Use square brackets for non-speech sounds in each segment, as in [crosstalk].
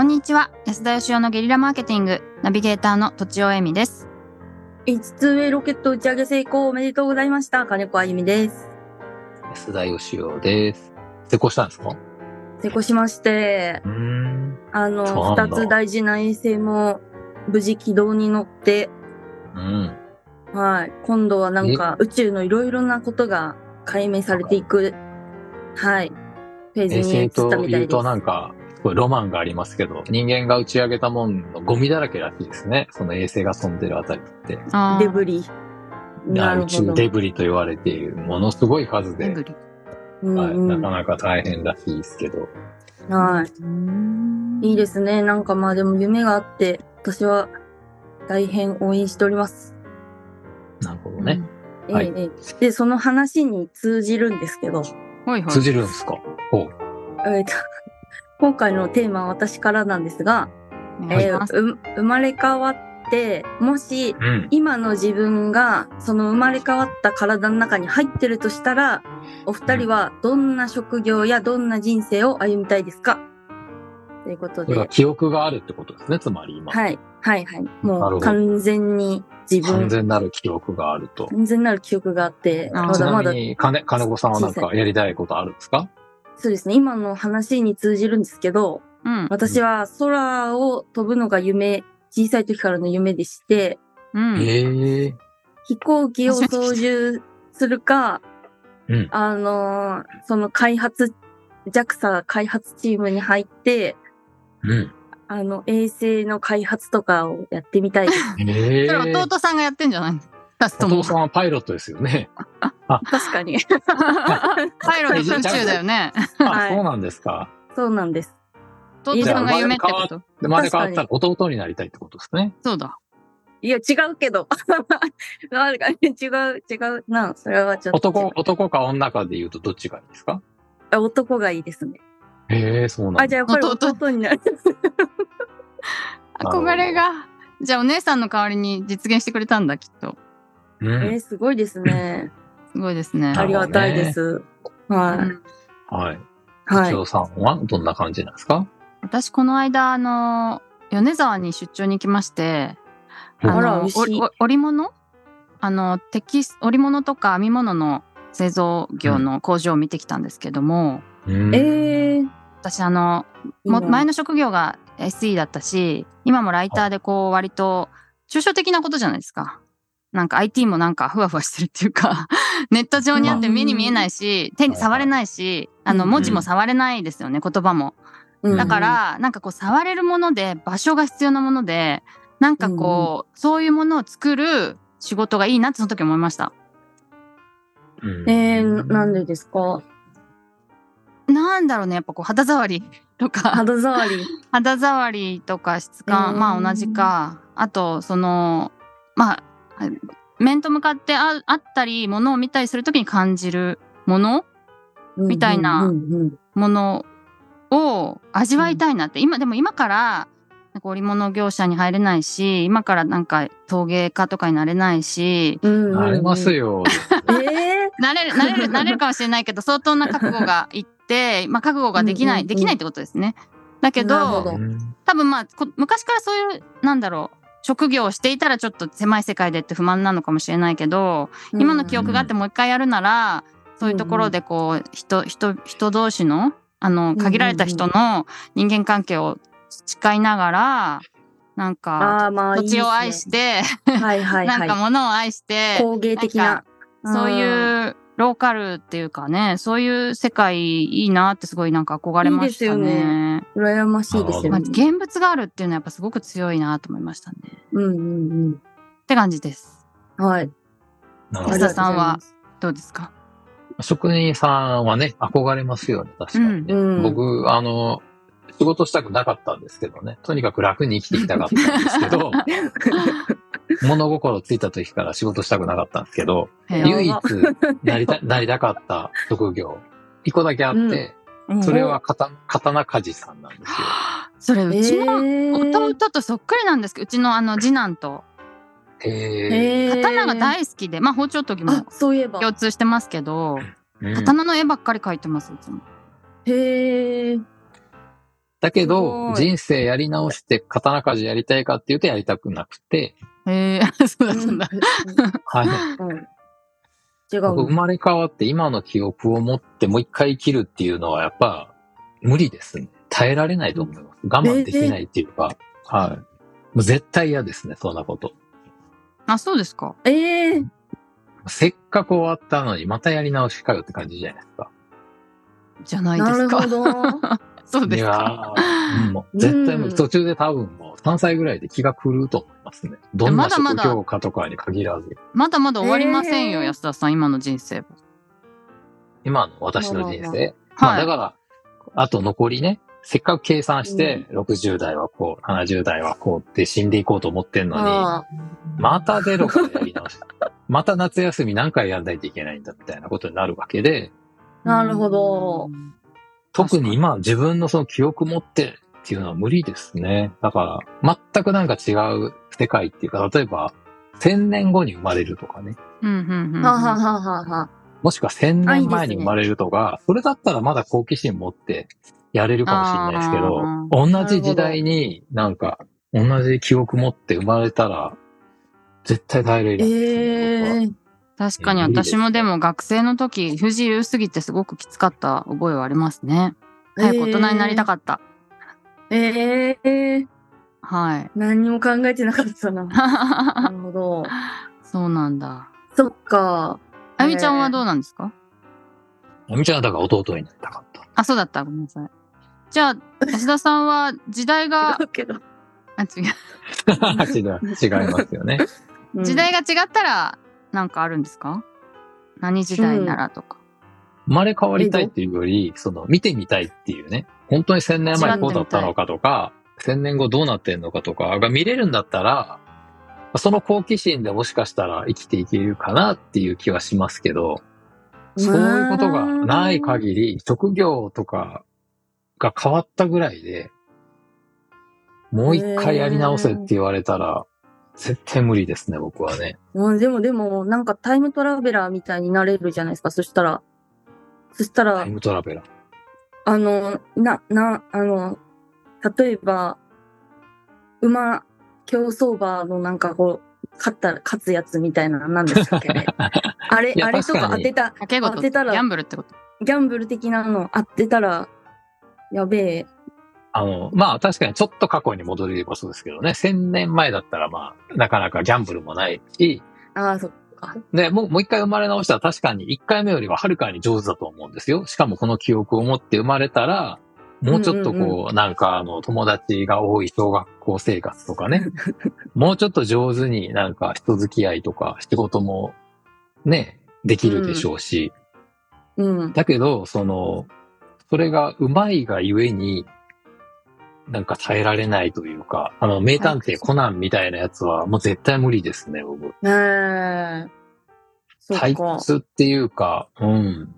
こんにちは安田義雄のゲリラマーケティングナビゲーターのとちおえみです5つ上ロケット打ち上げ成功おめでとうございました。金子あゆみです。安田義雄です。成功したんですか？成功しまして。あの、なんだ2つ大事な衛星も無事軌道に乗って、うん。はい。今度はなんか宇宙のいろいろなことが解明されていく、はい。フェーズ衛に移ったみたいうです。言となんか、ロマンがありますけど、人間が打ち上げたもんのゴミだらけらしいですね。その衛星が飛んでるあたりって。あーデブリ。宇宙デブリと言われているものすごい数で、デブリはい、なかなか大変らしいですけど。はい。いいですね。なんかまあでも夢があって、私は大変応援しております。なるほどね。ええはいええで、その話に通じるんですけど、はいはい通じるんですか？ほう。えーと今回のテーマは私からなんですが、お願いしえー生まれ変わって、もしうん。今の自分がその生まれ変わった体の中に入ってるとしたら、お二人はどんな職業やどんな人生を歩みたいですか？ということで記憶があるってことですね、つまり今。はい、はい、はい。もう完全に自分完、全なる記憶があると。完全なる記憶があって、まだまだ、ちなみに、金、金子さんはなんかやりたいことあるんですか？そうですね、今の話に通じるんですけど、うん。私は空を飛ぶのが夢、小さい時からの夢でして、うん。ええ。飛行機を操縦するか、うん。あのーその開発、JAXA 開発チームに入って、うん。あの、衛星の開発とかをやってみたいです。ええ。それ弟さんがやってんじゃないの二つともお父さんはパイロットですよね。[laughs] 確かに。パイロット宇宙だよねあ、はいそうなんですか。そうなんです。弟さんが夢ってこと？で、生まれ変わったら弟になりたいってことですね。そうだいや、違うけど。[laughs] なんか違う、違うな。それはちょっと違男う。、男か女かで言うとどっちがいいですか？あ男がいいですね。ええそうなんだあ、じゃあやっぱり弟弟になる。憧れがじゃあお姉さんの代わりに実現してくれたんだきっとうえ。すごいですね。すごいですね。ありがたいです。うはい。ん。はい。はい。さんはどんな感じなんですか？私この間あの米沢に出張に行きましてあのら織物？あのテキス織物とか編み物の製造業の工場を見てきたんですけども、うん。えー、私あのも前の職業が SE だったし今もライターでこう割と抽象的なことじゃないですか。なんか IT もなんかふわふわしてるっていうかネット上にあって目に見えないし手に触れないしあのうん。文字も触れないですよね言葉も。うん。だからなんかこう触れるもので場所が必要なものでなんかこうそういうものを作る仕事がいいなってその時思いました。うん。えー、なんでですか？なんだろうねやっぱこう肌触り [laughs] とか。肌触り。肌触りとか質感、うんまあ同じか。あとそのまあ面と向かってああったりものを見たりするときに感じるもの？みたいなものを味わいたいなって、今でも今からなんか織物業者に入れないし今からなんか陶芸家とかになれないしうんうん。うんありますよ。[laughs] えなれるなれるなれるかもしれないけど相当な覚悟がいって、まあ、覚悟ができない、できないってことですね。だけど多分まあこ昔からそういうなんだろう職業をしていたらちょっと狭い世界でって不満なのかもしれないけど、ー今の記憶があってもう一回やるならそういうところでこう人人人同士のあの限られた人の人間関係を培いながらなんか土地を愛いしていですねはいはい [laughs] なんかは物を愛しい。て工芸的な。そういうローカルっていうかねそういう世界いいなってすごいなんか憧れましたいいですよね。うん。羨ましいですよまあ、ね。現物があるっていうのはやっぱすごく強いなと思いましたね。うんうんって感じです。うん。はい。安田さんはどうですか？職人さんはね、憧れますよね、確かにね。うん僕、あの、仕事したくなかったんですけどね。とにかく楽に生きていきたかったんですけど、[laughs] 物心ついた時から仕事したくなかったんですけど、唯一なりた、[laughs] なりたかった職業、一個だけあって、それは刀刀鍛冶さんなんですよ。[laughs] それうちのえ。ー弟とそっくりなんですけどうちのあの次男と。刀が大好きで、まあ包丁研ぎもあ、そういえば。共通してますけど、うん。刀の絵ばっかり描いてますいつも。へえ。だけすど、人生やり直して刀鍛冶やりたいかっていうとやりたくなくて、へえ、[laughs] そうだったんだ。はい。うん。違う僕生の。まれ変わって今の記憶を持ってもう一回生きるっていうのはやっぱ無理ですね。耐えられないと思います。我慢できないっていうか、はい。もう絶対嫌ですね、そんなこと。あ、そうですか。ええせっかく終わったのにまたやり直しかよって感じじゃないですか。じゃないですか。なるほど。[laughs] そうですいやか。もう絶対もううん途中で多分もう3歳ぐらいで気が狂うと思いますね。どんな職まだまだ業かとかに限らず。まだまだ終わりませんよ、えー安田さん、今の人生は。今の私の人生。まあはいだから、あと残りね、せっかく計算して、60代はこう、70代はこうって死んでいこうと思ってんのに、あまたゼロからやり直し。[laughs] また夏休み何回やんないといけないんだみたいなことになるわけで、あ、なるほど。特に今自分のその記憶持ってっていうのは無理ですね。だから、全くなんか違う世界っていうか、例えば、1000年後に生まれるとかね。うんうんうん。ははははは。もしくは1000あいいですね年前に生まれるとか、それだったらまだ好奇心持ってやれるかもしれないですけどあ、同じ時代になんか、同じ記憶持って生まれたら、絶対耐えれる。ええ確かに私もでも学生の時、不自由すぎてすごくきつかった覚えはありますね。早く大人になりたかった。ええはい。何にも考えてなかったな。[laughs] なるほど。そうなんだ。そっか。あゆみちゃんはどうなんですか？おみちゃんはだから弟になりたかった。あ、そうだった。ごめんなさい。じゃあ、安田さんは時代が、違うけど。あ、違う。[laughs] 違う違いますよね。うん時代が違ったら、なんかあるんですか？何時代ならとか。生まれ変わりたいっていうより、その、見てみたいっていうね。本当に1000年前こうだったのかとか、1000年後どうなってんのかとかが見れるんだったら、その好奇心でもしかしたら生きていけるかなっていう気はしますけど、そういうことがない限り、職業とかが変わったぐらいで、もう一回やり直せって言われたら、絶対無理ですね、僕はね。うん、でもでも、なんかタイムトラベラーみたいになれるじゃないですか。そしたら。そしたらタイ、ムトラベラー。あの、な、な、あの、例えば、馬、競走馬のなんかこう、勝ったら勝つやつみたいなのなんでしたっけね。[laughs] あれい、やあれとか確かに当てた、掛け事、ギ当てたらャンブルってこと？ギャンブル的なの当てたら、やべえ。あの、まあ確かにちょっと過去に戻ればそうですけどね、1000年前だったらまあ、なかなかギャンブルもないし、ああ、そっか。で、もう、もう一回生まれ直したら確かに一回目よりははるかに上手だと思うんですよ。しかもこの記憶を持って生まれたら、もうちょっとこう、うんうんなんかあの、友達が多い小学校生活とかね、[laughs] もうちょっと上手になんか人付き合いとか仕事もね、できるでしょうし、うん。だけど、その、それがうまいがゆえに、なんか耐えられないというか、あの、名探偵コナンみたいなやつはもう絶対無理ですね、僕。ねえ。そっ退か。屈っていうか、うん。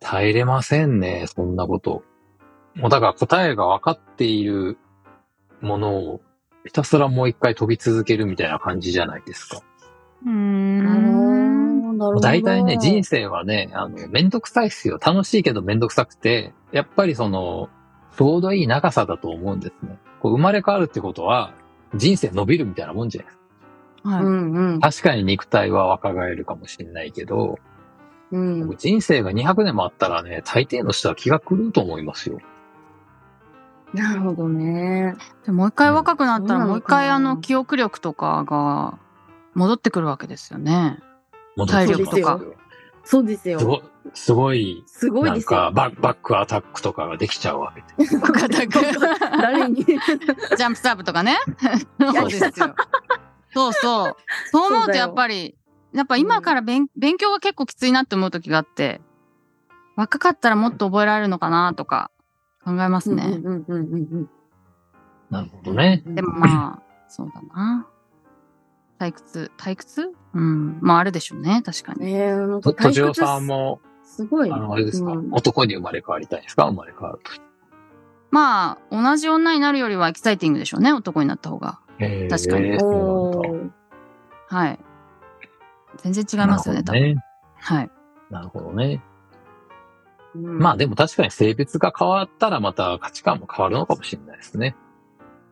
耐えれませんね、そんなこと。もうだから答えが分かっているものをひたすらもう一回飛び続けるみたいな感じじゃないですか。うん。なるほど。大体ね、人生はね、あの、めんどくさいっすよ。楽しいけどめんどくさくて、やっぱりその、ちょうどいい長さだと思うんですね。こう生まれ変わるってことは、人生伸びるみたいなもんじゃないですか。はい。うんうん。確かに肉体は若返るかもしれないけど、うん。人生が200年もあったらね、大抵の人は気が狂うと思いますよ。なるほどね。でもう一回若くなったら、もう一回あの、記憶力とかが戻ってくるわけですよね。戻体力とかよそうですよ。すごすごい、すごいですよなんか。ババックアタックとかができちゃうわけで。[laughs] 誰に？ジャンプサーブとかね。[laughs] そうですよ。そうそう。そう思うとやっぱり、やっぱ今から勉勉強が結構きついなって思う時があって、若かったらもっと覚えられるのかなとか考えますね。うんうんうんうんなるほどね。うん。でもまあ、そうだな。退屈、退屈？うん。まああるでしょうね、確かに。ねえ、なんと、かとじおさんも、すごい。あの、あれですか、うん男に生まれ変わりたいですか？生まれ変わると。まあ、同じ女になるよりはエキサイティングでしょうね、男になった方が。へー確かにそうおなんだ。ーはい。全然違いますよね、多分。はい。なるほどね。まあでも確かに性別が変わったらまた価値観も変わるのかもしれないですね。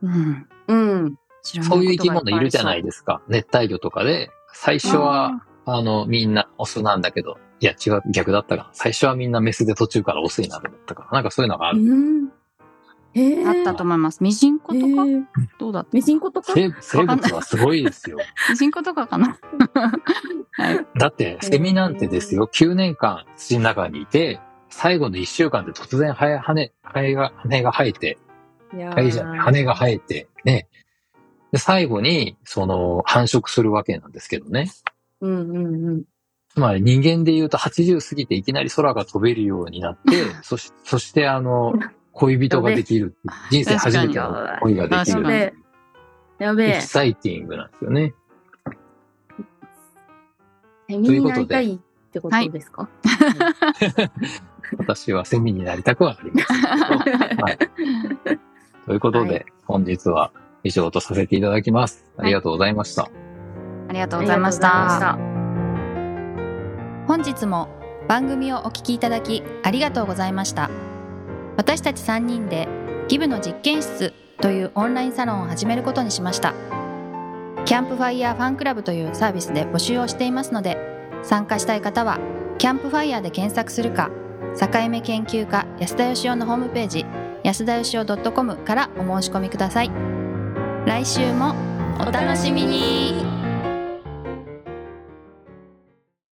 うん。うん。そういう生き物いるじゃないでですか。熱帯魚とかで、最初は、あの、みんなオスなんだけど、いや違う、逆だったかな。最初はみんなメスで途中からオスになるんだったかな。なんかそういうのがある。うん。へえ。あったと思います。ミジンコとか？へーどうだったミジンコとか？生生物はすごいですよ。[laughs] ミジンコとかかな [laughs] はい。だって、セミなんてですよ、9年間土の中にいて、最後の1週間で突然羽、羽、羽が、羽が生えて、いや羽が生えて、ね。で、最後に、その、繁殖するわけなんですけどね。うんうんうん。つまり人間で言うと80過ぎていきなり空が飛べるようになって、[laughs] そし、そしてあの、恋人ができる。人生初めての恋ができる。やべえ。やべえエキ。サイティングなんですよね。セミになりたいってことですか？[laughs] 私はセミになりたくはありませんけど。[laughs] はい。ということで、はい本日は以上とさせていただきます。ありがとうございました。ありがとうございました。本日も番組をお聞きいただきありがとうございました私たち3人でギブの実験室というオンラインサロンを始めることにしましたキャンプファイヤーファンクラブというサービスで募集をしていますので参加したい方はキャンプファイヤーで検索するか境目研究家安田義雄のホームページ安田義雄 .com からお申し込みください来週もお楽しみに。